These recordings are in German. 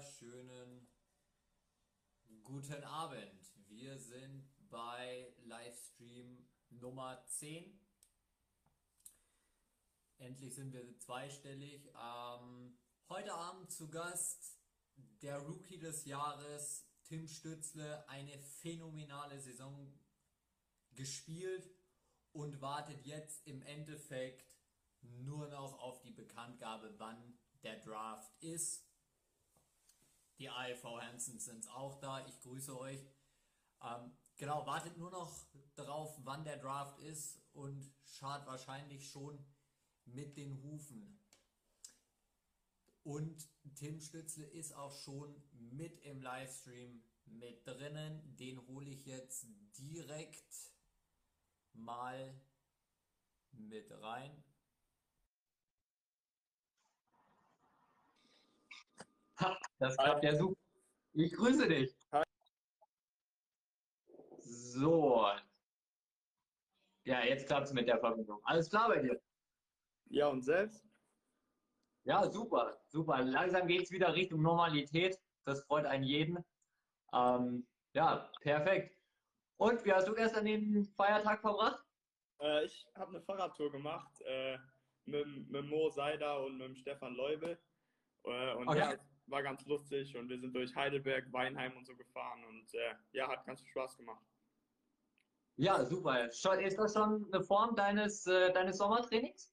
wunderschönen guten Abend. Wir sind bei Livestream Nummer 10. Endlich sind wir zweistellig. Ähm, heute Abend zu Gast der Rookie des Jahres, Tim Stützle. Eine phänomenale Saison gespielt und wartet jetzt im Endeffekt nur noch auf die Bekanntgabe, wann der Draft ist. Die AEV Hansons sind auch da. Ich grüße euch. Ähm, genau, wartet nur noch darauf, wann der Draft ist und schart wahrscheinlich schon mit den Hufen. Und Tim Stützle ist auch schon mit im Livestream mit drinnen. Den hole ich jetzt direkt mal mit rein. Das klappt ja super. Ich grüße dich. Hi. So. Ja, jetzt klappt es mit der Verbindung. Alles klar bei dir? Ja, und selbst? Ja, super, super. Langsam geht es wieder Richtung Normalität. Das freut einen jeden. Ähm, ja, perfekt. Und wie hast du gestern den Feiertag verbracht? Äh, ich habe eine Fahrradtour gemacht äh, mit, mit Mo Seider und mit Stefan Leubel. Äh, und okay. ja, war ganz lustig und wir sind durch Heidelberg, Weinheim und so gefahren und äh, ja, hat ganz viel Spaß gemacht. Ja, super. Ist das schon eine Form deines, äh, deines Sommertrainings?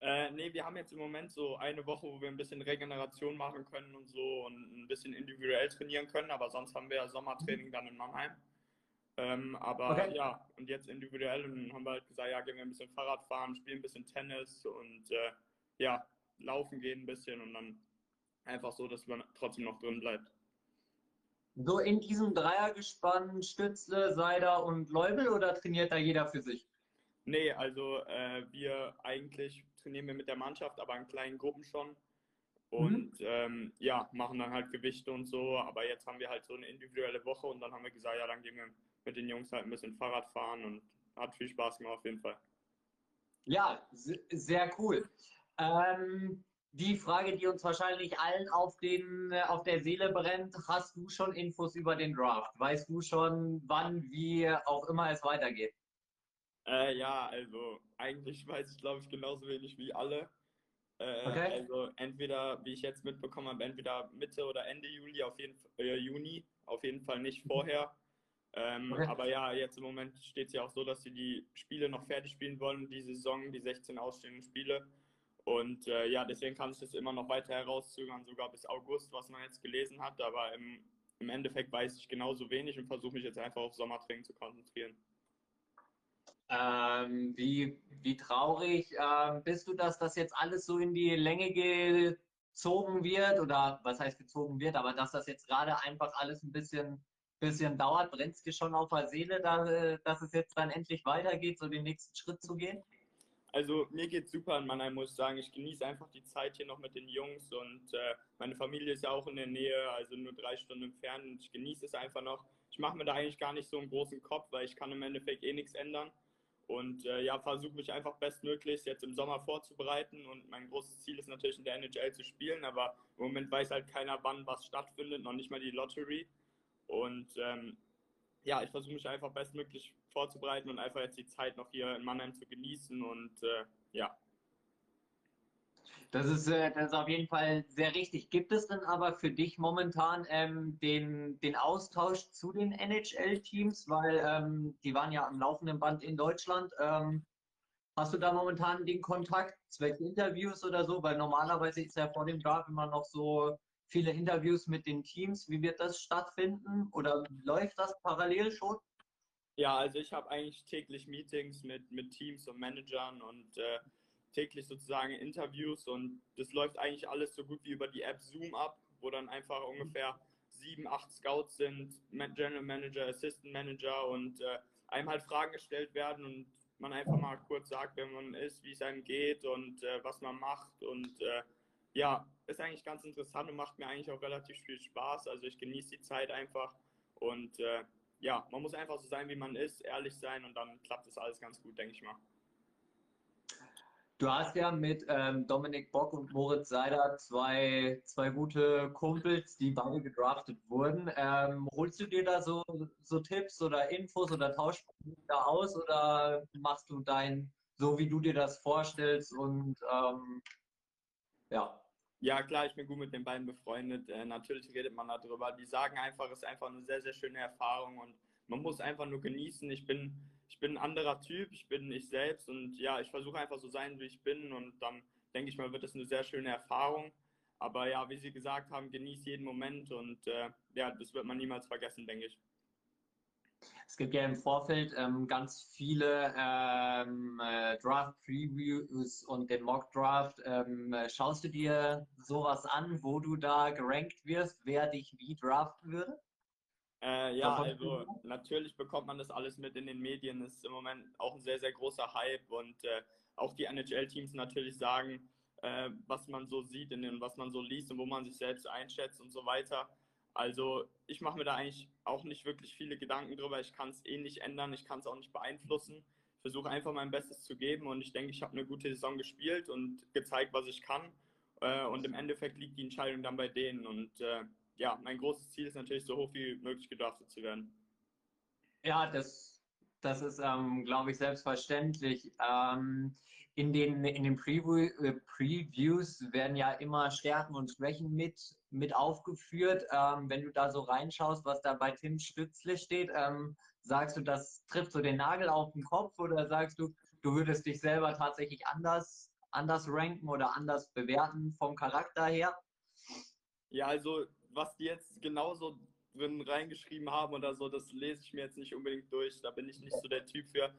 Äh, nee, wir haben jetzt im Moment so eine Woche, wo wir ein bisschen Regeneration machen können und so und ein bisschen individuell trainieren können, aber sonst haben wir ja Sommertraining dann in Mannheim. Ähm, aber okay. ja, und jetzt individuell und haben wir halt gesagt, ja, gehen wir ein bisschen Fahrrad fahren, spielen ein bisschen Tennis und äh, ja, laufen gehen ein bisschen und dann einfach so, dass man trotzdem noch drin bleibt. So in diesem Dreiergespann Stützle, Seider und Leubel oder trainiert da jeder für sich? Nee, also äh, wir eigentlich trainieren wir mit der Mannschaft, aber in kleinen Gruppen schon. Und mhm. ähm, ja, machen dann halt Gewichte und so. Aber jetzt haben wir halt so eine individuelle Woche und dann haben wir gesagt, ja, dann gehen wir mit den Jungs halt ein bisschen Fahrrad fahren und hat viel Spaß gemacht auf jeden Fall. Ja, sehr cool. Ähm, die Frage, die uns wahrscheinlich allen auf, den, äh, auf der Seele brennt, hast du schon Infos über den Draft? Weißt du schon, wann, wie auch immer es weitergeht? Äh, ja, also eigentlich weiß ich, glaube ich, genauso wenig wie alle. Äh, okay. Also entweder, wie ich jetzt mitbekommen habe, entweder Mitte oder Ende Juli, auf jeden äh, Juni, auf jeden Fall nicht mhm. vorher. Ähm, okay. Aber ja, jetzt im Moment steht es ja auch so, dass sie die Spiele noch fertig spielen wollen, die Saison, die 16 ausstehenden Spiele. Und äh, ja, deswegen kann sich das immer noch weiter herauszögern, sogar bis August, was man jetzt gelesen hat. Aber im, im Endeffekt weiß ich genauso wenig und versuche mich jetzt einfach auf Sommertraining zu konzentrieren. Ähm, wie, wie traurig ähm, bist du, dass das jetzt alles so in die Länge gezogen wird? Oder was heißt gezogen wird, aber dass das jetzt gerade einfach alles ein bisschen, bisschen dauert? Brennt es dir schon auf der Seele, dass, dass es jetzt dann endlich weitergeht, so den nächsten Schritt zu gehen? Also mir geht super in Mannheim, muss ich sagen. Ich genieße einfach die Zeit hier noch mit den Jungs und äh, meine Familie ist ja auch in der Nähe, also nur drei Stunden entfernt und ich genieße es einfach noch. Ich mache mir da eigentlich gar nicht so einen großen Kopf, weil ich kann im Endeffekt eh nichts ändern. Und äh, ja, versuche mich einfach bestmöglichst jetzt im Sommer vorzubereiten und mein großes Ziel ist natürlich in der NHL zu spielen, aber im Moment weiß halt keiner, wann was stattfindet, noch nicht mal die Lottery. Und ähm, ja, ich versuche mich einfach bestmöglich vorzubereiten und einfach jetzt die Zeit noch hier in Mannheim zu genießen und äh, ja. Das ist, äh, das ist auf jeden Fall sehr richtig. Gibt es denn aber für dich momentan ähm, den, den Austausch zu den NHL-Teams? Weil ähm, die waren ja am laufenden Band in Deutschland. Ähm, hast du da momentan den Kontakt, zwecks Interviews oder so? Weil normalerweise ist ja vor dem Draft immer noch so viele Interviews mit den Teams. Wie wird das stattfinden oder läuft das parallel schon? Ja, also ich habe eigentlich täglich Meetings mit, mit Teams und Managern und äh, täglich sozusagen Interviews und das läuft eigentlich alles so gut wie über die App Zoom ab, wo dann einfach ungefähr sieben, acht Scouts sind, General Manager, Assistant Manager und äh, einem halt Fragen gestellt werden und man einfach mal kurz sagt, wer man ist, wie es einem geht und äh, was man macht und äh, ja, ist eigentlich ganz interessant und macht mir eigentlich auch relativ viel Spaß. Also ich genieße die Zeit einfach und äh, ja, man muss einfach so sein, wie man ist, ehrlich sein und dann klappt das alles ganz gut, denke ich mal. Du hast ja mit ähm, Dominik Bock und Moritz Seider zwei, zwei gute Kumpels, die beide gedraftet wurden. Ähm, holst du dir da so, so Tipps oder Infos oder tauschst du da aus oder machst du dein, so wie du dir das vorstellst und ähm, ja? Ja, klar, ich bin gut mit den beiden befreundet. Äh, natürlich redet man darüber. Die sagen einfach, es ist einfach eine sehr, sehr schöne Erfahrung und man muss einfach nur genießen. Ich bin ich bin ein anderer Typ, ich bin ich selbst und ja, ich versuche einfach so sein, wie ich bin und dann denke ich mal, wird es eine sehr schöne Erfahrung. Aber ja, wie Sie gesagt haben, genieß jeden Moment und äh, ja, das wird man niemals vergessen, denke ich. Es gibt ja im Vorfeld ähm, ganz viele ähm, äh, Draft-Previews und den Mock-Draft. Ähm, schaust du dir sowas an, wo du da gerankt wirst, wer dich wie draften würde? Äh, ja, also natürlich bekommt man das alles mit in den Medien. Das ist im Moment auch ein sehr, sehr großer Hype und äh, auch die NHL-Teams natürlich sagen, äh, was man so sieht in den, was man so liest und wo man sich selbst einschätzt und so weiter. Also ich mache mir da eigentlich auch nicht wirklich viele Gedanken drüber. Ich kann es eh nicht ändern, ich kann es auch nicht beeinflussen. Ich versuche einfach mein Bestes zu geben und ich denke, ich habe eine gute Saison gespielt und gezeigt, was ich kann. Äh, und im Endeffekt liegt die Entscheidung dann bei denen und äh, ja, mein großes Ziel ist natürlich, so hoch wie möglich gedraftet zu werden. Ja, das, das ist, ähm, glaube ich, selbstverständlich. Ähm, in den, in den Preview, äh, Previews werden ja immer Stärken und Schwächen mit, mit aufgeführt. Ähm, wenn du da so reinschaust, was da bei Tim Stützle steht, ähm, sagst du, das trifft so den Nagel auf den Kopf oder sagst du, du würdest dich selber tatsächlich anders, anders ranken oder anders bewerten vom Charakter her? Ja, also was die jetzt genauso drin reingeschrieben haben oder so, das lese ich mir jetzt nicht unbedingt durch. Da bin ich nicht so der Typ für.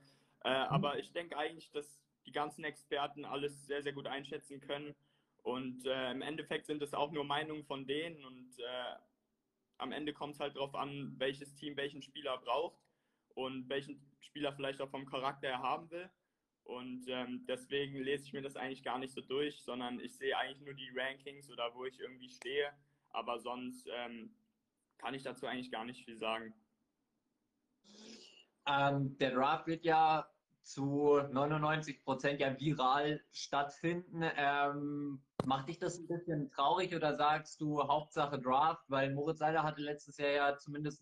Äh, aber ich denke eigentlich, dass die ganzen Experten alles sehr, sehr gut einschätzen können. Und äh, im Endeffekt sind es auch nur Meinungen von denen. Und äh, am Ende kommt es halt darauf an, welches Team welchen Spieler braucht und welchen Spieler vielleicht auch vom Charakter her haben will. Und ähm, deswegen lese ich mir das eigentlich gar nicht so durch, sondern ich sehe eigentlich nur die Rankings oder wo ich irgendwie stehe aber sonst ähm, kann ich dazu eigentlich gar nicht viel sagen. Ähm, der Draft wird ja zu 99 Prozent ja viral stattfinden. Ähm, macht dich das ein bisschen traurig oder sagst du Hauptsache Draft? Weil Moritz Seider hatte letztes Jahr ja zumindest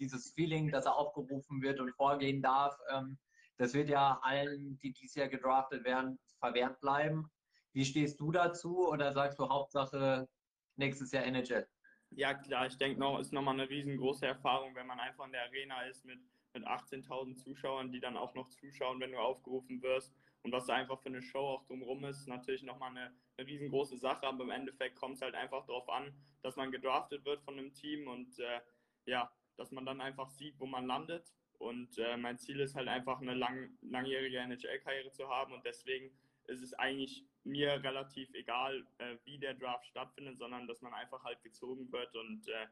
dieses Feeling, dass er aufgerufen wird und vorgehen darf. Ähm, das wird ja allen, die dieses Jahr gedraftet werden, verwehrt bleiben. Wie stehst du dazu oder sagst du Hauptsache nächstes Jahr NHL? Ja, klar, ich denke noch, ist nochmal eine riesengroße Erfahrung, wenn man einfach in der Arena ist mit, mit 18.000 Zuschauern, die dann auch noch zuschauen, wenn du aufgerufen wirst. Und was da einfach für eine Show auch drumherum ist, natürlich nochmal eine, eine riesengroße Sache, aber im Endeffekt kommt es halt einfach darauf an, dass man gedraftet wird von einem Team und äh, ja, dass man dann einfach sieht, wo man landet. Und äh, mein Ziel ist halt einfach eine lang, langjährige NHL-Karriere zu haben und deswegen ist es eigentlich mir relativ egal, äh, wie der Draft stattfindet, sondern dass man einfach halt gezogen wird und äh,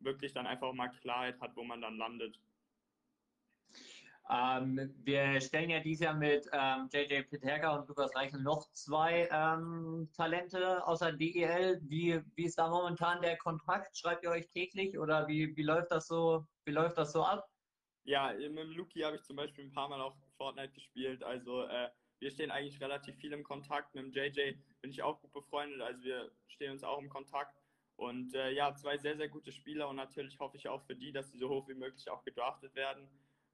wirklich dann einfach mal Klarheit hat, wo man dann landet. Ähm, wir stellen ja dieses Jahr mit ähm, JJ Peterka und Lukas Reichel noch zwei ähm, Talente außer DEL. Wie, wie ist da momentan der Kontakt? Schreibt ihr euch täglich oder wie, wie läuft das so, wie läuft das so ab? Ja, mit Luki habe ich zum Beispiel ein paar Mal auch Fortnite gespielt. Also äh, wir stehen eigentlich relativ viel im Kontakt. Mit dem JJ bin ich auch gut befreundet, also wir stehen uns auch im Kontakt. Und äh, ja, zwei sehr, sehr gute Spieler und natürlich hoffe ich auch für die, dass sie so hoch wie möglich auch gedraftet werden.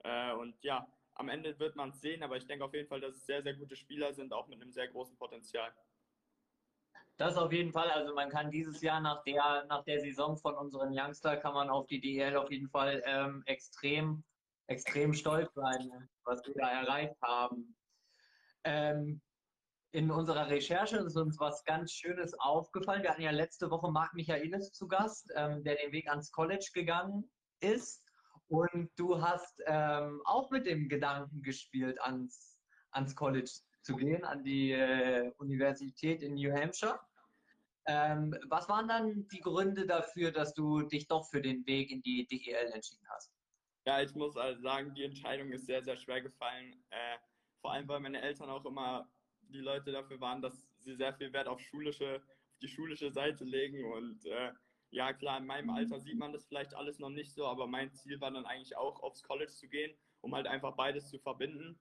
Äh, und ja, am Ende wird man es sehen, aber ich denke auf jeden Fall, dass es sehr, sehr gute Spieler sind, auch mit einem sehr großen Potenzial. Das auf jeden Fall. Also man kann dieses Jahr nach der, nach der Saison von unseren Youngster kann man auf die DL auf jeden Fall ähm, extrem, extrem stolz sein, was wir da erreicht haben. Ähm, in unserer Recherche ist uns was ganz Schönes aufgefallen. Wir hatten ja letzte Woche Marc Michaelis zu Gast, ähm, der den Weg ans College gegangen ist. Und du hast ähm, auch mit dem Gedanken gespielt, ans, ans College zu gehen, an die äh, Universität in New Hampshire. Ähm, was waren dann die Gründe dafür, dass du dich doch für den Weg in die DEL entschieden hast? Ja, ich muss also sagen, die Entscheidung ist sehr, sehr schwer gefallen. Äh, vor allem, weil meine Eltern auch immer die Leute dafür waren, dass sie sehr viel Wert auf schulische, auf die schulische Seite legen. Und äh, ja, klar, in meinem Alter sieht man das vielleicht alles noch nicht so, aber mein Ziel war dann eigentlich auch, aufs College zu gehen, um halt einfach beides zu verbinden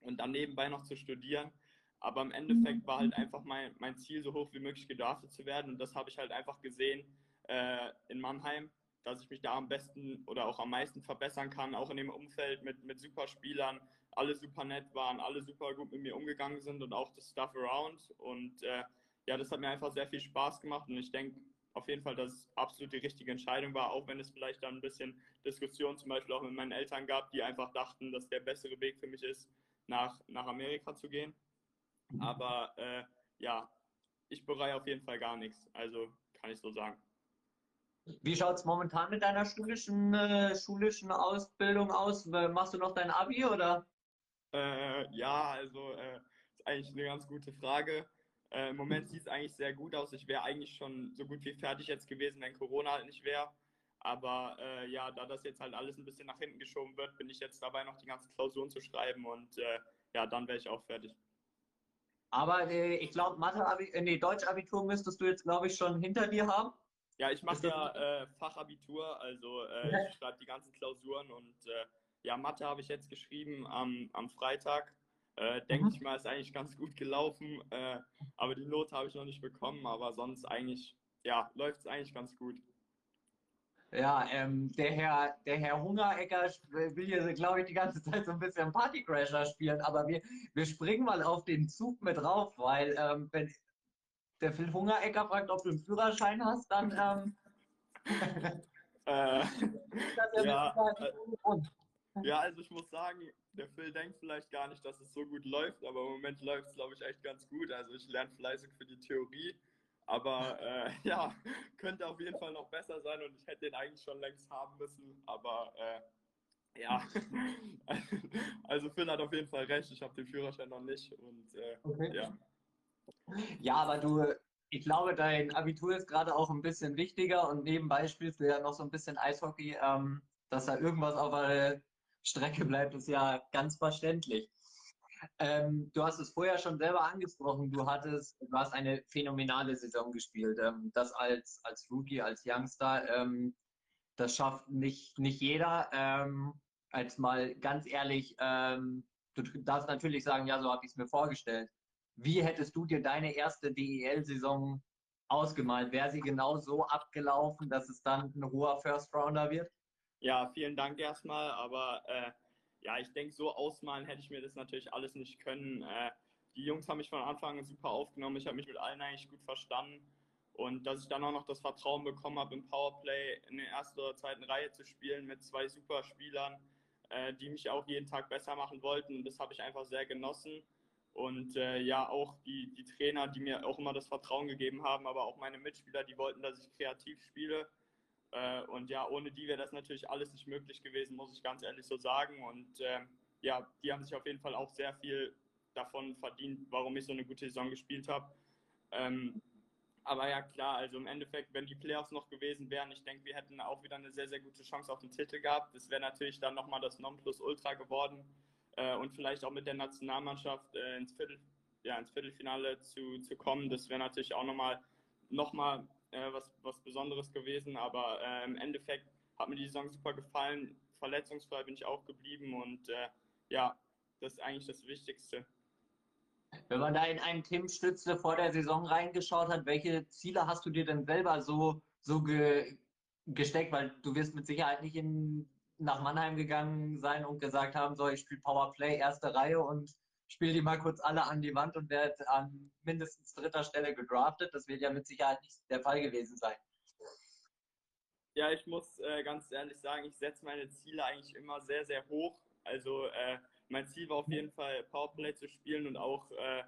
und dann nebenbei noch zu studieren. Aber im Endeffekt war halt einfach mein, mein Ziel, so hoch wie möglich gedraftet zu werden. Und das habe ich halt einfach gesehen äh, in Mannheim, dass ich mich da am besten oder auch am meisten verbessern kann, auch in dem Umfeld mit, mit super Spielern, alle super nett waren, alle super gut mit mir umgegangen sind und auch das Stuff around. Und äh, ja, das hat mir einfach sehr viel Spaß gemacht und ich denke auf jeden Fall, dass es absolut die richtige Entscheidung war, auch wenn es vielleicht dann ein bisschen Diskussion zum Beispiel auch mit meinen Eltern gab, die einfach dachten, dass der bessere Weg für mich ist, nach, nach Amerika zu gehen. Mhm. Aber äh, ja, ich bereue auf jeden Fall gar nichts, also kann ich so sagen. Wie schaut es momentan mit deiner schulischen, äh, schulischen Ausbildung aus? Machst du noch dein Abi oder? Äh, ja, also äh, ist eigentlich eine ganz gute Frage. Äh, Im Moment sieht es eigentlich sehr gut aus. Ich wäre eigentlich schon so gut wie fertig jetzt gewesen, wenn Corona halt nicht wäre. Aber äh, ja, da das jetzt halt alles ein bisschen nach hinten geschoben wird, bin ich jetzt dabei, noch die ganzen Klausuren zu schreiben und äh, ja, dann wäre ich auch fertig. Aber äh, ich glaube, Mathe, äh, nee, Deutsch-Abitur müsstest du jetzt, glaube ich, schon hinter dir haben. Ja, ich mache ja äh, Fachabitur, also ich schreibe die ganzen Klausuren und ja, Mathe habe ich jetzt geschrieben am, am Freitag äh, denke mhm. ich mal, ist eigentlich ganz gut gelaufen. Äh, aber die Note habe ich noch nicht bekommen. Aber sonst eigentlich, ja, läuft es eigentlich ganz gut. Ja, ähm, der Herr, der Herr Hungerecker will hier, glaube ich, die ganze Zeit so ein bisschen Partycrasher spielen, aber wir, wir springen mal auf den Zug mit drauf, weil ähm, wenn der Phil Hungerecker fragt, ob du einen Führerschein hast, dann ähm, äh, ja, äh, ja, also ich muss sagen, der Phil denkt vielleicht gar nicht, dass es so gut läuft, aber im Moment läuft es, glaube ich, echt ganz gut. Also ich lerne fleißig für die Theorie, aber äh, ja, könnte auf jeden Fall noch besser sein und ich hätte den eigentlich schon längst haben müssen, aber äh, ja, also Phil hat auf jeden Fall recht, ich habe den Führerschein noch nicht und äh, okay. ja. Ja, aber du, ich glaube, dein Abitur ist gerade auch ein bisschen wichtiger und nebenbei spielst du ja noch so ein bisschen Eishockey, ähm, dass da irgendwas auf der Strecke bleibt, ist ja ganz verständlich. Ähm, du hast es vorher schon selber angesprochen, du hattest, du hast eine phänomenale Saison gespielt. Ähm, das als, als Rookie, als Youngster, ähm, das schafft nicht, nicht jeder. Ähm, als mal ganz ehrlich, ähm, du darfst natürlich sagen, ja, so habe ich es mir vorgestellt. Wie hättest du dir deine erste DEL-Saison ausgemalt? Wäre sie genau so abgelaufen, dass es dann ein hoher First Rounder wird? Ja, vielen Dank erstmal, aber äh, ja, ich denke, so ausmalen hätte ich mir das natürlich alles nicht können. Äh, die Jungs haben mich von Anfang an super aufgenommen, ich habe mich mit allen eigentlich gut verstanden und dass ich dann auch noch das Vertrauen bekommen habe, im Powerplay in der ersten oder zweiten Reihe zu spielen mit zwei super Spielern, äh, die mich auch jeden Tag besser machen wollten, das habe ich einfach sehr genossen. Und äh, ja, auch die, die Trainer, die mir auch immer das Vertrauen gegeben haben, aber auch meine Mitspieler, die wollten, dass ich kreativ spiele. Äh, und ja, ohne die wäre das natürlich alles nicht möglich gewesen, muss ich ganz ehrlich so sagen. Und äh, ja, die haben sich auf jeden Fall auch sehr viel davon verdient, warum ich so eine gute Saison gespielt habe. Ähm, aber ja, klar, also im Endeffekt, wenn die Playoffs noch gewesen wären, ich denke, wir hätten auch wieder eine sehr, sehr gute Chance auf den Titel gehabt. Das wäre natürlich dann nochmal das Nonplusultra geworden äh, und vielleicht auch mit der Nationalmannschaft äh, ins, Viertel, ja, ins Viertelfinale zu, zu kommen. Das wäre natürlich auch nochmal noch äh, was, was Besonderes gewesen, aber äh, im Endeffekt hat mir die Saison super gefallen. Verletzungsfrei bin ich auch geblieben und äh, ja, das ist eigentlich das Wichtigste. Wenn man da in einen Tim Stützle vor der Saison reingeschaut hat, welche Ziele hast du dir denn selber so, so ge, gesteckt? Weil du wirst mit Sicherheit nicht in, nach Mannheim gegangen sein und gesagt haben, so ich spiele Powerplay erste Reihe und spiele die mal kurz alle an die Wand und werde an mindestens dritter Stelle gedraftet. Das wird ja mit Sicherheit nicht der Fall gewesen sein. Ja, ich muss äh, ganz ehrlich sagen, ich setze meine Ziele eigentlich immer sehr, sehr hoch. Also äh, mein Ziel war auf jeden Fall Powerplay zu spielen und auch äh,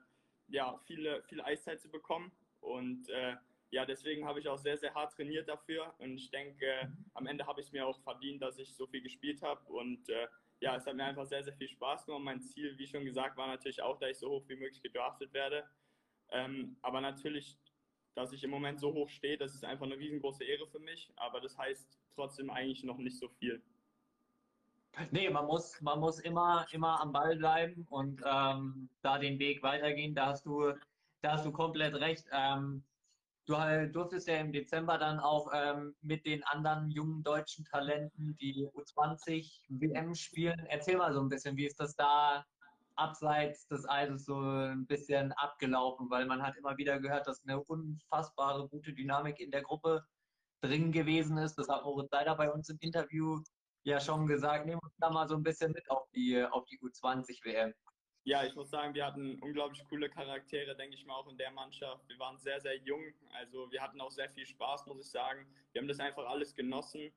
ja, viele, viel Eiszeit zu bekommen. Und äh, ja, deswegen habe ich auch sehr, sehr hart trainiert dafür. Und ich denke, am Ende habe ich es mir auch verdient, dass ich so viel gespielt habe. Und äh, ja, es hat mir einfach sehr, sehr viel Spaß gemacht. Mein Ziel, wie schon gesagt, war natürlich auch, dass ich so hoch wie möglich gedraftet werde. Ähm, aber natürlich, dass ich im Moment so hoch stehe, das ist einfach eine riesengroße Ehre für mich. Aber das heißt trotzdem eigentlich noch nicht so viel. Nee, man muss, man muss immer, immer am Ball bleiben und ähm, da den Weg weitergehen. Da hast du, da hast du komplett recht. Ähm, Du durftest ja im Dezember dann auch ähm, mit den anderen jungen deutschen Talenten die U20 WM spielen. Erzähl mal so ein bisschen, wie ist das da abseits des Eises so ein bisschen abgelaufen, weil man hat immer wieder gehört, dass eine unfassbare gute Dynamik in der Gruppe drin gewesen ist. Das hat Moritz Seider bei uns im Interview ja schon gesagt. Nehmen wir uns da mal so ein bisschen mit auf die, auf die U20-WM. Ja, ich muss sagen, wir hatten unglaublich coole Charaktere, denke ich mal, auch in der Mannschaft. Wir waren sehr, sehr jung. Also wir hatten auch sehr viel Spaß, muss ich sagen. Wir haben das einfach alles genossen.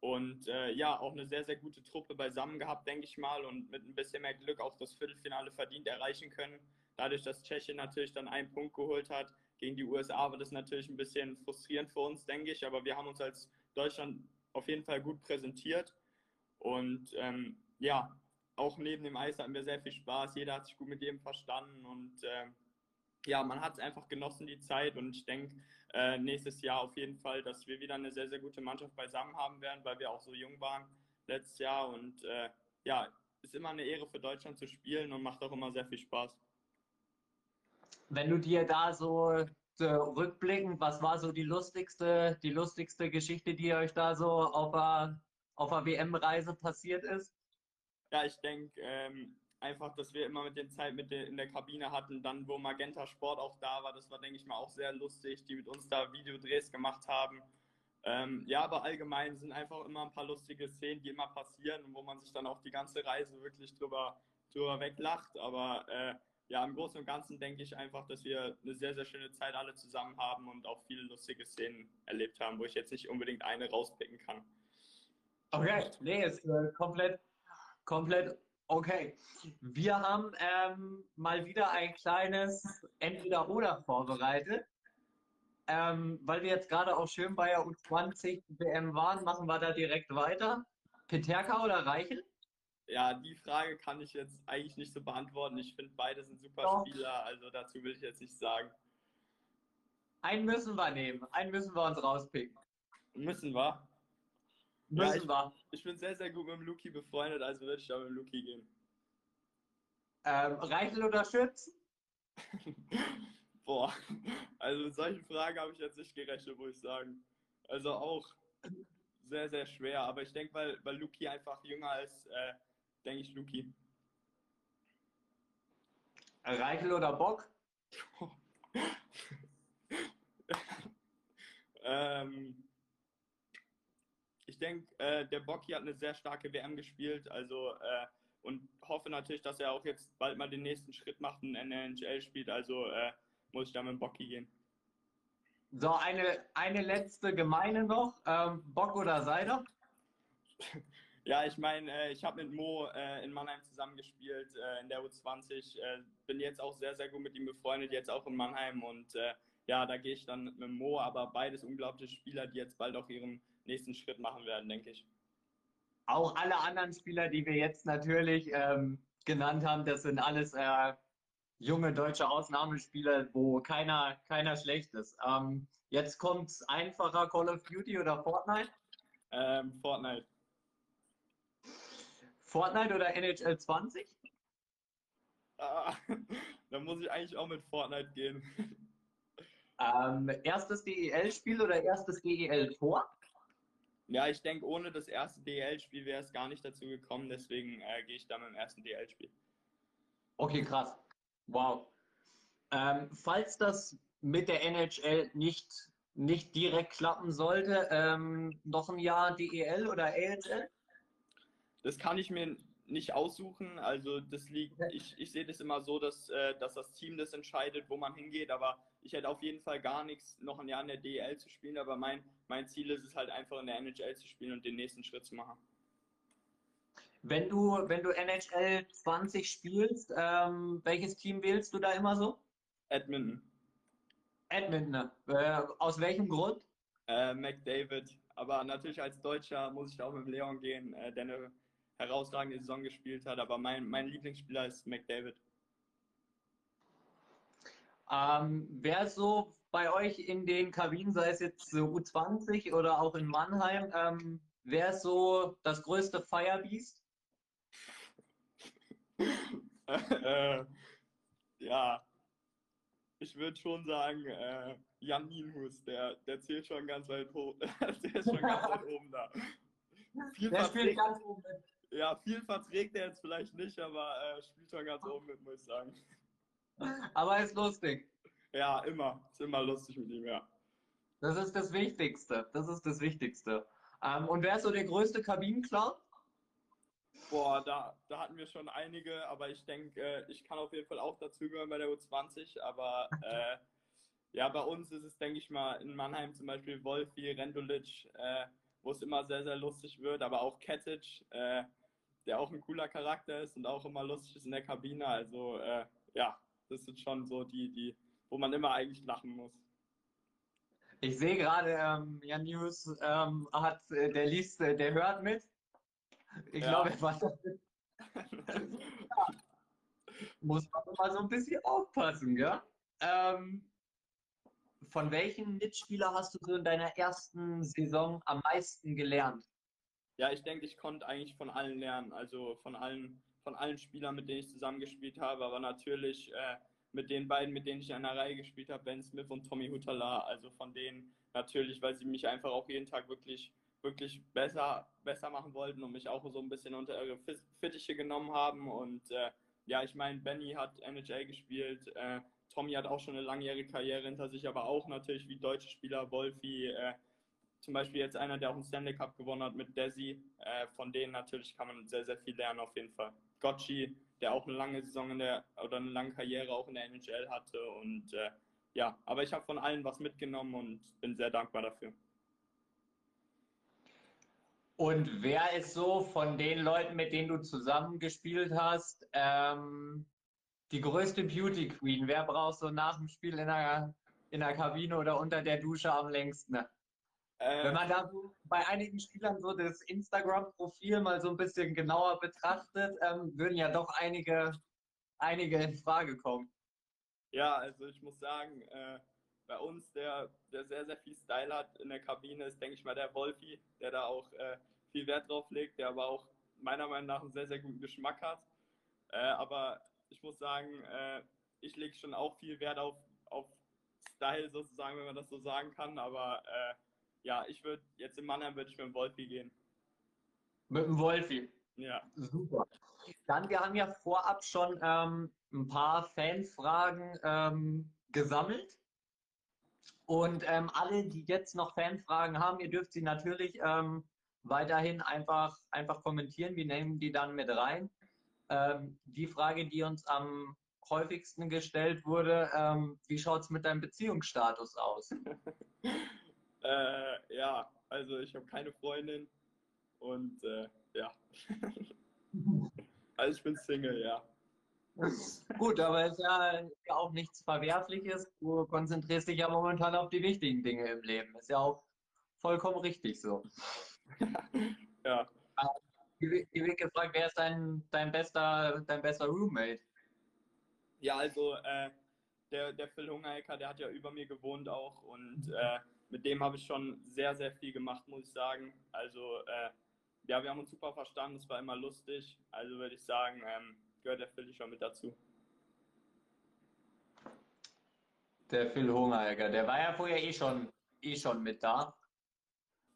Und äh, ja, auch eine sehr, sehr gute Truppe beisammen gehabt, denke ich mal, und mit ein bisschen mehr Glück auch das Viertelfinale verdient erreichen können. Dadurch, dass Tschechien natürlich dann einen Punkt geholt hat gegen die USA, war das natürlich ein bisschen frustrierend für uns, denke ich. Aber wir haben uns als Deutschland auf jeden Fall gut präsentiert. Und ähm, ja, auch neben dem Eis hatten wir sehr viel Spaß. Jeder hat sich gut mit jedem verstanden und äh, ja, man hat es einfach genossen, die Zeit. Und ich denke, äh, nächstes Jahr auf jeden Fall, dass wir wieder eine sehr, sehr gute Mannschaft beisammen haben werden, weil wir auch so jung waren letztes Jahr. Und äh, ja, ist immer eine Ehre für Deutschland zu spielen und macht auch immer sehr viel Spaß. Wenn du dir da so rückblickend, was war so die lustigste, die lustigste Geschichte, die euch da so auf der, auf WM-Reise passiert ist? Ja, ich denke, ähm, einfach, dass wir immer mit den Zeit mit der, in der Kabine hatten, dann wo Magenta Sport auch da war, das war, denke ich mal, auch sehr lustig, die mit uns da Videodrehs gemacht haben. Ähm, ja, aber allgemein sind einfach immer ein paar lustige Szenen, die immer passieren und wo man sich dann auch die ganze Reise wirklich drüber, drüber weglacht. Aber äh, ja, im Großen und Ganzen denke ich einfach, dass wir eine sehr, sehr schöne Zeit alle zusammen haben und auch viele lustige Szenen erlebt haben, wo ich jetzt nicht unbedingt eine rauspicken kann. Okay, nee, ist äh, komplett, komplett Okay, wir haben ähm, mal wieder ein kleines Entweder-Oder vorbereitet. Ähm, weil wir jetzt gerade auch schön bei der U20 WM waren, machen wir da direkt weiter. Peterka oder Reichel? Ja, die Frage kann ich jetzt eigentlich nicht so beantworten. Ich finde, beide sind super Doch. Spieler, also dazu will ich jetzt nicht sagen. Einen müssen wir nehmen, einen müssen wir uns rauspicken. Müssen wir? Müssen ja, ich, wir. Ich bin sehr, sehr gut mit dem Luki befreundet, also würde ich da mit dem Luki gehen. Ähm, Reichel oder Schütz? Boah, also mit solchen Fragen habe ich jetzt nicht gerechnet, muss ich sagen. Also auch sehr, sehr schwer, aber ich denke, weil, weil Luki einfach jünger ist, äh, denke ich Luki. Reichel oder Bock? ähm, ich denke, äh, der Bocky hat eine sehr starke WM gespielt, also äh, und hoffe natürlich, dass er auch jetzt bald mal den nächsten Schritt macht und in der NHL spielt. Also äh, muss ich da mit Bocky gehen. So, eine, eine letzte gemeine noch. Ähm, Bock oder Seider? Ja, ich meine, äh, ich habe mit Mo äh, in Mannheim zusammengespielt äh, in der U20. Äh, bin jetzt auch sehr, sehr gut mit ihm befreundet, jetzt auch in Mannheim. Und ja, da gehe ich dann mit Mo, aber beides unglaubliche Spieler, die jetzt bald auch ihren nächsten Schritt machen werden, denke ich. Auch alle anderen Spieler, die wir jetzt natürlich ähm, genannt haben, das sind alles äh, junge deutsche Ausnahmespieler, wo keiner, keiner schlecht ist. Ähm, jetzt kommt es einfacher Call of Duty oder Fortnite? Ähm, Fortnite. Fortnite oder NHL 20? Ah, da muss ich eigentlich auch mit Fortnite gehen. Ähm, erstes DEL-Spiel oder erstes DEL-Tor? Ja, ich denke, ohne das erste DL-Spiel wäre es gar nicht dazu gekommen, deswegen äh, gehe ich da mit dem ersten DL-Spiel. Okay, krass. Wow. Ähm, falls das mit der NHL nicht, nicht direkt klappen sollte, ähm, noch ein Jahr DEL oder AHL? Das kann ich mir nicht aussuchen. Also das liegt, ich, ich sehe das immer so, dass, äh, dass das Team das entscheidet, wo man hingeht, aber ich hätte auf jeden Fall gar nichts, noch ein Jahr in der DEL zu spielen, aber mein, mein Ziel ist es halt einfach in der NHL zu spielen und den nächsten Schritt zu machen. Wenn du, wenn du NHL 20 spielst, ähm, welches Team wählst du da immer so? Edmonton. Edmonton. Äh, aus welchem Grund? Äh, McDavid. Aber natürlich als Deutscher muss ich auch mit Leon gehen, äh, der eine herausragende Saison gespielt hat. Aber mein, mein Lieblingsspieler ist McDavid. Ähm, wer so bei euch in den Kabinen, sei es jetzt so U20 oder auch in Mannheim, ähm, wer ist so das größte Firebeast? äh, ja, ich würde schon sagen, äh, Jan Nienhus, der, der zählt schon ganz weit hoch. der ist schon ganz weit oben da. Viel der spielt ganz oben mit. Ja, viel verträgt er jetzt vielleicht nicht, aber äh, spielt schon ganz oben mit, muss ich sagen. Aber ist lustig. Ja, immer. Ist immer lustig mit ihm, ja. Das ist das Wichtigste. Das ist das Wichtigste. Ähm, und wer ist so der größte Kabinenclown? Boah, da, da hatten wir schon einige, aber ich denke, äh, ich kann auf jeden Fall auch dazugehören bei der U20, aber äh, ja, bei uns ist es, denke ich mal, in Mannheim zum Beispiel Wolfi, Rendulic, äh, wo es immer sehr, sehr lustig wird, aber auch Ketic, äh, der auch ein cooler Charakter ist und auch immer lustig ist in der Kabine. Also äh, ja, das sind schon so die, die, wo man immer eigentlich lachen muss. Ich sehe gerade, ähm, Jan News ähm, hat, äh, der liest, äh, der hört mit. Ich Ja. glaube, er war muss man mal so ein bisschen aufpassen, ja? Ähm, von welchem Mitspieler hast du so in deiner ersten Saison am meisten gelernt? Ja, ich denke, ich konnte eigentlich von allen lernen. Also von allen, von allen Spielern, mit denen ich zusammengespielt habe, aber natürlich äh, mit den beiden, mit denen ich in einer Reihe gespielt habe, Ben Smith und Tommy Hutala. Also von denen natürlich, weil sie mich einfach auch jeden Tag wirklich, wirklich besser, besser machen wollten und mich auch so ein bisschen unter ihre Fittiche genommen haben. Und äh, ja, ich meine, Benny hat NHL gespielt, äh, Tommy hat auch schon eine langjährige Karriere hinter sich, aber auch natürlich wie deutsche Spieler, Wolfi, äh, zum Beispiel jetzt einer, der auch einen Stanley Cup gewonnen hat mit Desi. Äh, von denen natürlich kann man sehr, sehr viel lernen auf jeden Fall. Gotchi, der auch eine lange Saison in der oder eine lange Karriere auch in der NHL hatte und äh, ja, aber ich habe von allen was mitgenommen und bin sehr dankbar dafür. Und wer ist so von den Leuten, mit denen du zusammengespielt hast, ähm, die größte Beauty Queen? Wer brauchst du nach dem Spiel in der, in der Kabine oder unter der Dusche am längsten? Äh, Wenn man da so bei einigen Spielern so das Instagram-Profil mal so ein bisschen genauer betrachtet, ähm, würden ja doch einige, einige in Frage kommen. Ja, also ich muss sagen, äh, bei uns, der, der sehr, sehr viel Style hat in der Kabine, ist, denke ich mal, der Wolfi, der da auch äh, viel Wert drauf legt, der aber auch meiner Meinung nach einen sehr, sehr guten Geschmack hat. Äh, aber ich muss sagen, äh, ich lege schon auch viel Wert auf, auf Style sozusagen, wenn man das so sagen kann. Aber äh, ja, ich würde jetzt in Mannheim würde ich mit dem Wolfi gehen. Mit dem Wolfi. Ja. Super. Dann, wir haben ja vorab schon ähm, ein paar Fanfragen ähm, gesammelt. Und ähm, alle, die jetzt noch Fanfragen haben, ihr dürft sie natürlich ähm, weiterhin einfach, einfach kommentieren. Wir nehmen die dann mit rein. Ähm, die Frage, die uns am häufigsten gestellt wurde, ähm, wie schaut es mit deinem Beziehungsstatus aus? Äh, ja, also ich habe keine Freundin und äh, ja. also ich bin Single, ja. Gut, aber es ist ja, ja auch nichts Verwerfliches. Du konzentrierst dich ja momentan auf die wichtigen Dinge im Leben. Ist ja auch vollkommen richtig so. Ja. Hier hier wird gefragt, wer ist dein, dein, bester, dein bester Roommate? Ja, also äh, der, der Phil Hungerecker, der hat ja über mir gewohnt auch und äh, mit dem habe ich schon sehr, sehr viel gemacht, muss ich sagen. Also äh, ja, wir haben uns super verstanden, es war immer lustig. Also würde ich sagen, ähm, gehört der Phil schon mit dazu. Der Phil Hungerecker, der war ja vorher eh schon, eh schon mit da.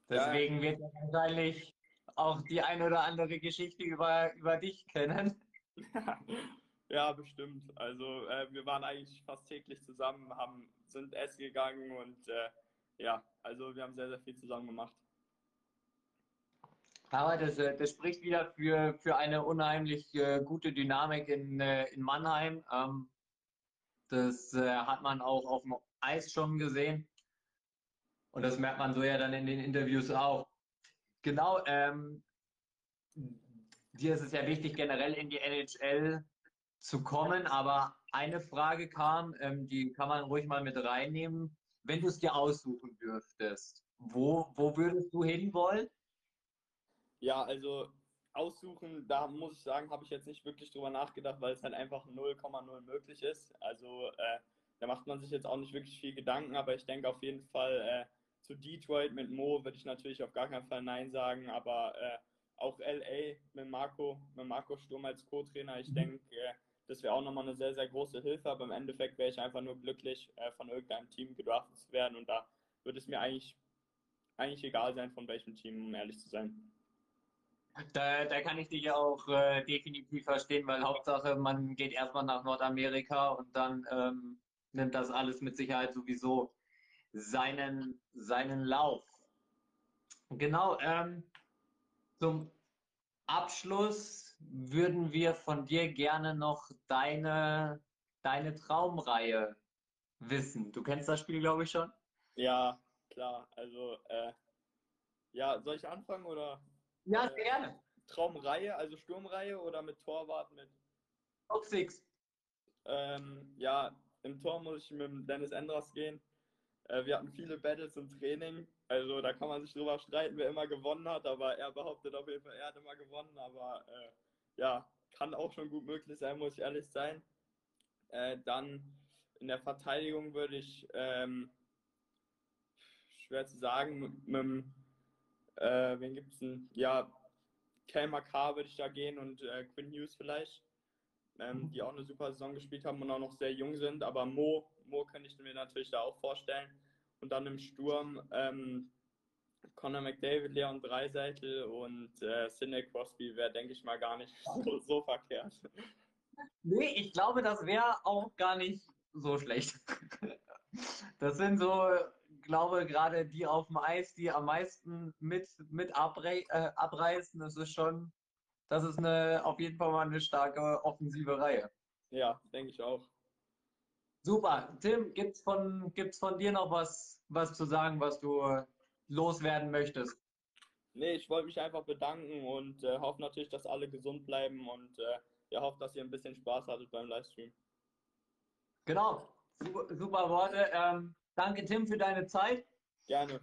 Deswegen wird er wahrscheinlich auch die ein oder andere Geschichte über, über dich kennen. ja, bestimmt. Also äh, wir waren eigentlich fast täglich zusammen, haben, sind essen gegangen und äh, ja, also wir haben sehr, sehr viel zusammen gemacht. Aber das, äh, das spricht wieder für, für eine unheimlich äh, gute Dynamik in, äh, in Mannheim. Ähm, das äh, hat man auch auf dem Eis schon gesehen. Und das merkt man so ja dann in den Interviews auch. Genau, ähm, dir ist es ja wichtig, generell in die NHL zu kommen, aber eine Frage kam, ähm, die kann man ruhig mal mit reinnehmen. Wenn du es dir aussuchen dürftest, wo, wo würdest du hinwollen? Ja, also aussuchen, da muss ich sagen, habe ich jetzt nicht wirklich drüber nachgedacht, weil es halt einfach 0,0 möglich ist. Also äh, da macht man sich jetzt auch nicht wirklich viel Gedanken, aber ich denke auf jeden Fall äh, zu Detroit mit Mo würde ich natürlich auf gar keinen Fall Nein sagen, aber äh, auch LA mit Marco, mit Marco Sturm als Co-Trainer, ich denke, äh, das wäre auch nochmal eine sehr, sehr große Hilfe, aber im Endeffekt wäre ich einfach nur glücklich, äh, von irgendeinem Team gedraftet zu werden und da würde es mir eigentlich, eigentlich egal sein, von welchem Team, um ehrlich zu sein. Da, da kann ich dich auch äh, definitiv verstehen, weil Hauptsache, man geht erstmal nach Nordamerika und dann ähm, nimmt das alles mit Sicherheit sowieso seinen, seinen Lauf. Genau, ähm, zum Abschluss würden wir von dir gerne noch deine, deine Traumreihe wissen. Du kennst das Spiel, glaube ich, schon? Ja, klar. Also, äh, ja, soll ich anfangen oder? Ja, sehr gerne. Traumreihe, also Sturmreihe oder mit Torwart mit? Top 6. Ähm, ja, im Tor muss ich mit Dennis Endras gehen. Äh, wir hatten viele Battles im Training. Also da kann man sich drüber streiten, wer immer gewonnen hat, aber er behauptet auf jeden Fall, er hat immer gewonnen. Aber äh, ja, kann auch schon gut möglich sein, muss ich ehrlich sein. Äh, dann in der Verteidigung würde ich, ähm, schwer zu sagen, mit, mit äh, wen gibt es denn? Ja, Kelmar K würde ich da gehen und äh, Quinn Hughes vielleicht, ähm, die auch eine super Saison gespielt haben und auch noch sehr jung sind. Aber Mo, Mo könnte ich mir natürlich da auch vorstellen. Und dann im Sturm ähm, Conor McDavid, Leon Dreiseitel und äh, Sidney Crosby wäre, denke ich mal, gar nicht so, so verkehrt. Nee, ich glaube, das wäre auch gar nicht so schlecht. Das sind so, glaube gerade die auf dem Eis, die am meisten mit, mit abrei äh, abreißen. Das ist schon, das ist eine, auf jeden Fall mal eine starke offensive Reihe. Ja, denke ich auch. Super. Tim, gibt es von, gibt's von dir noch was, was zu sagen, was du loswerden möchtest? Nee, ich wollte mich einfach bedanken und äh, hoffe natürlich, dass alle gesund bleiben und äh, ja, hoffe, dass ihr ein bisschen Spaß hattet beim Livestream. Genau, super, super Worte. Ähm, danke, Tim, für deine Zeit. Gerne.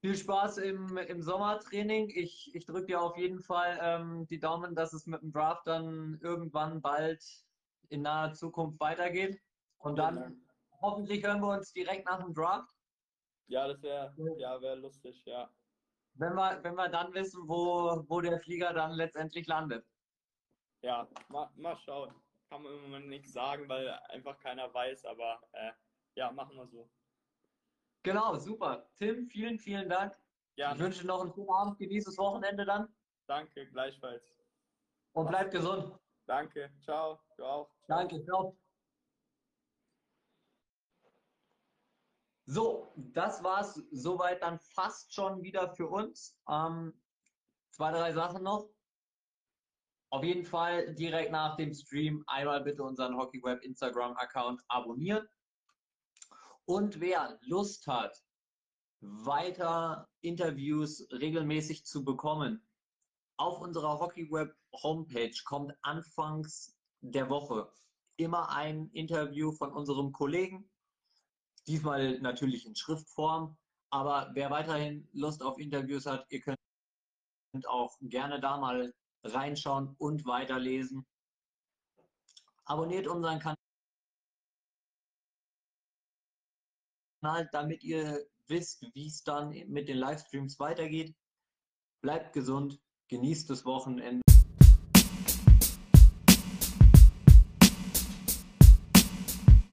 Viel Spaß im, im Sommertraining. Ich, ich drücke dir auf jeden Fall ähm, die Daumen, dass es mit dem Draft dann irgendwann bald in naher Zukunft weitergeht. Und dann hoffentlich hören wir uns direkt nach dem Draft. Ja, das wäre ja, wär lustig, ja. Wenn wir, wenn wir dann wissen, wo, wo der Flieger dann letztendlich landet. Ja, mal, mal schauen. Kann man im Moment nichts sagen, weil einfach keiner weiß, aber äh, ja, machen wir so. Genau, super. Tim, vielen, vielen Dank. Ja, Ich wünsche dir noch einen schönen Abend, genieß das Wochenende dann danke, gleichfalls. und bleib gesund. Danke, ciao, du auch. Danke, ciao. So, das war's soweit dann fast schon wieder für uns. Ähm, zwei, drei Sachen noch. Auf jeden Fall direkt nach dem Stream einmal bitte unseren HockeyWeb Instagram-Account abonnieren. Und wer Lust hat, weiter Interviews regelmäßig zu bekommen, auf unserer HockeyWeb Homepage kommt anfangs der Woche immer ein Interview von unserem Kollegen. Diesmal natürlich in Schriftform. Aber wer weiterhin Lust auf Interviews hat, ihr könnt auch gerne da mal reinschauen und weiterlesen. Abonniert unseren Kanal, damit ihr wisst, wie es dann mit den Livestreams weitergeht. Bleibt gesund, genießt das Wochenende.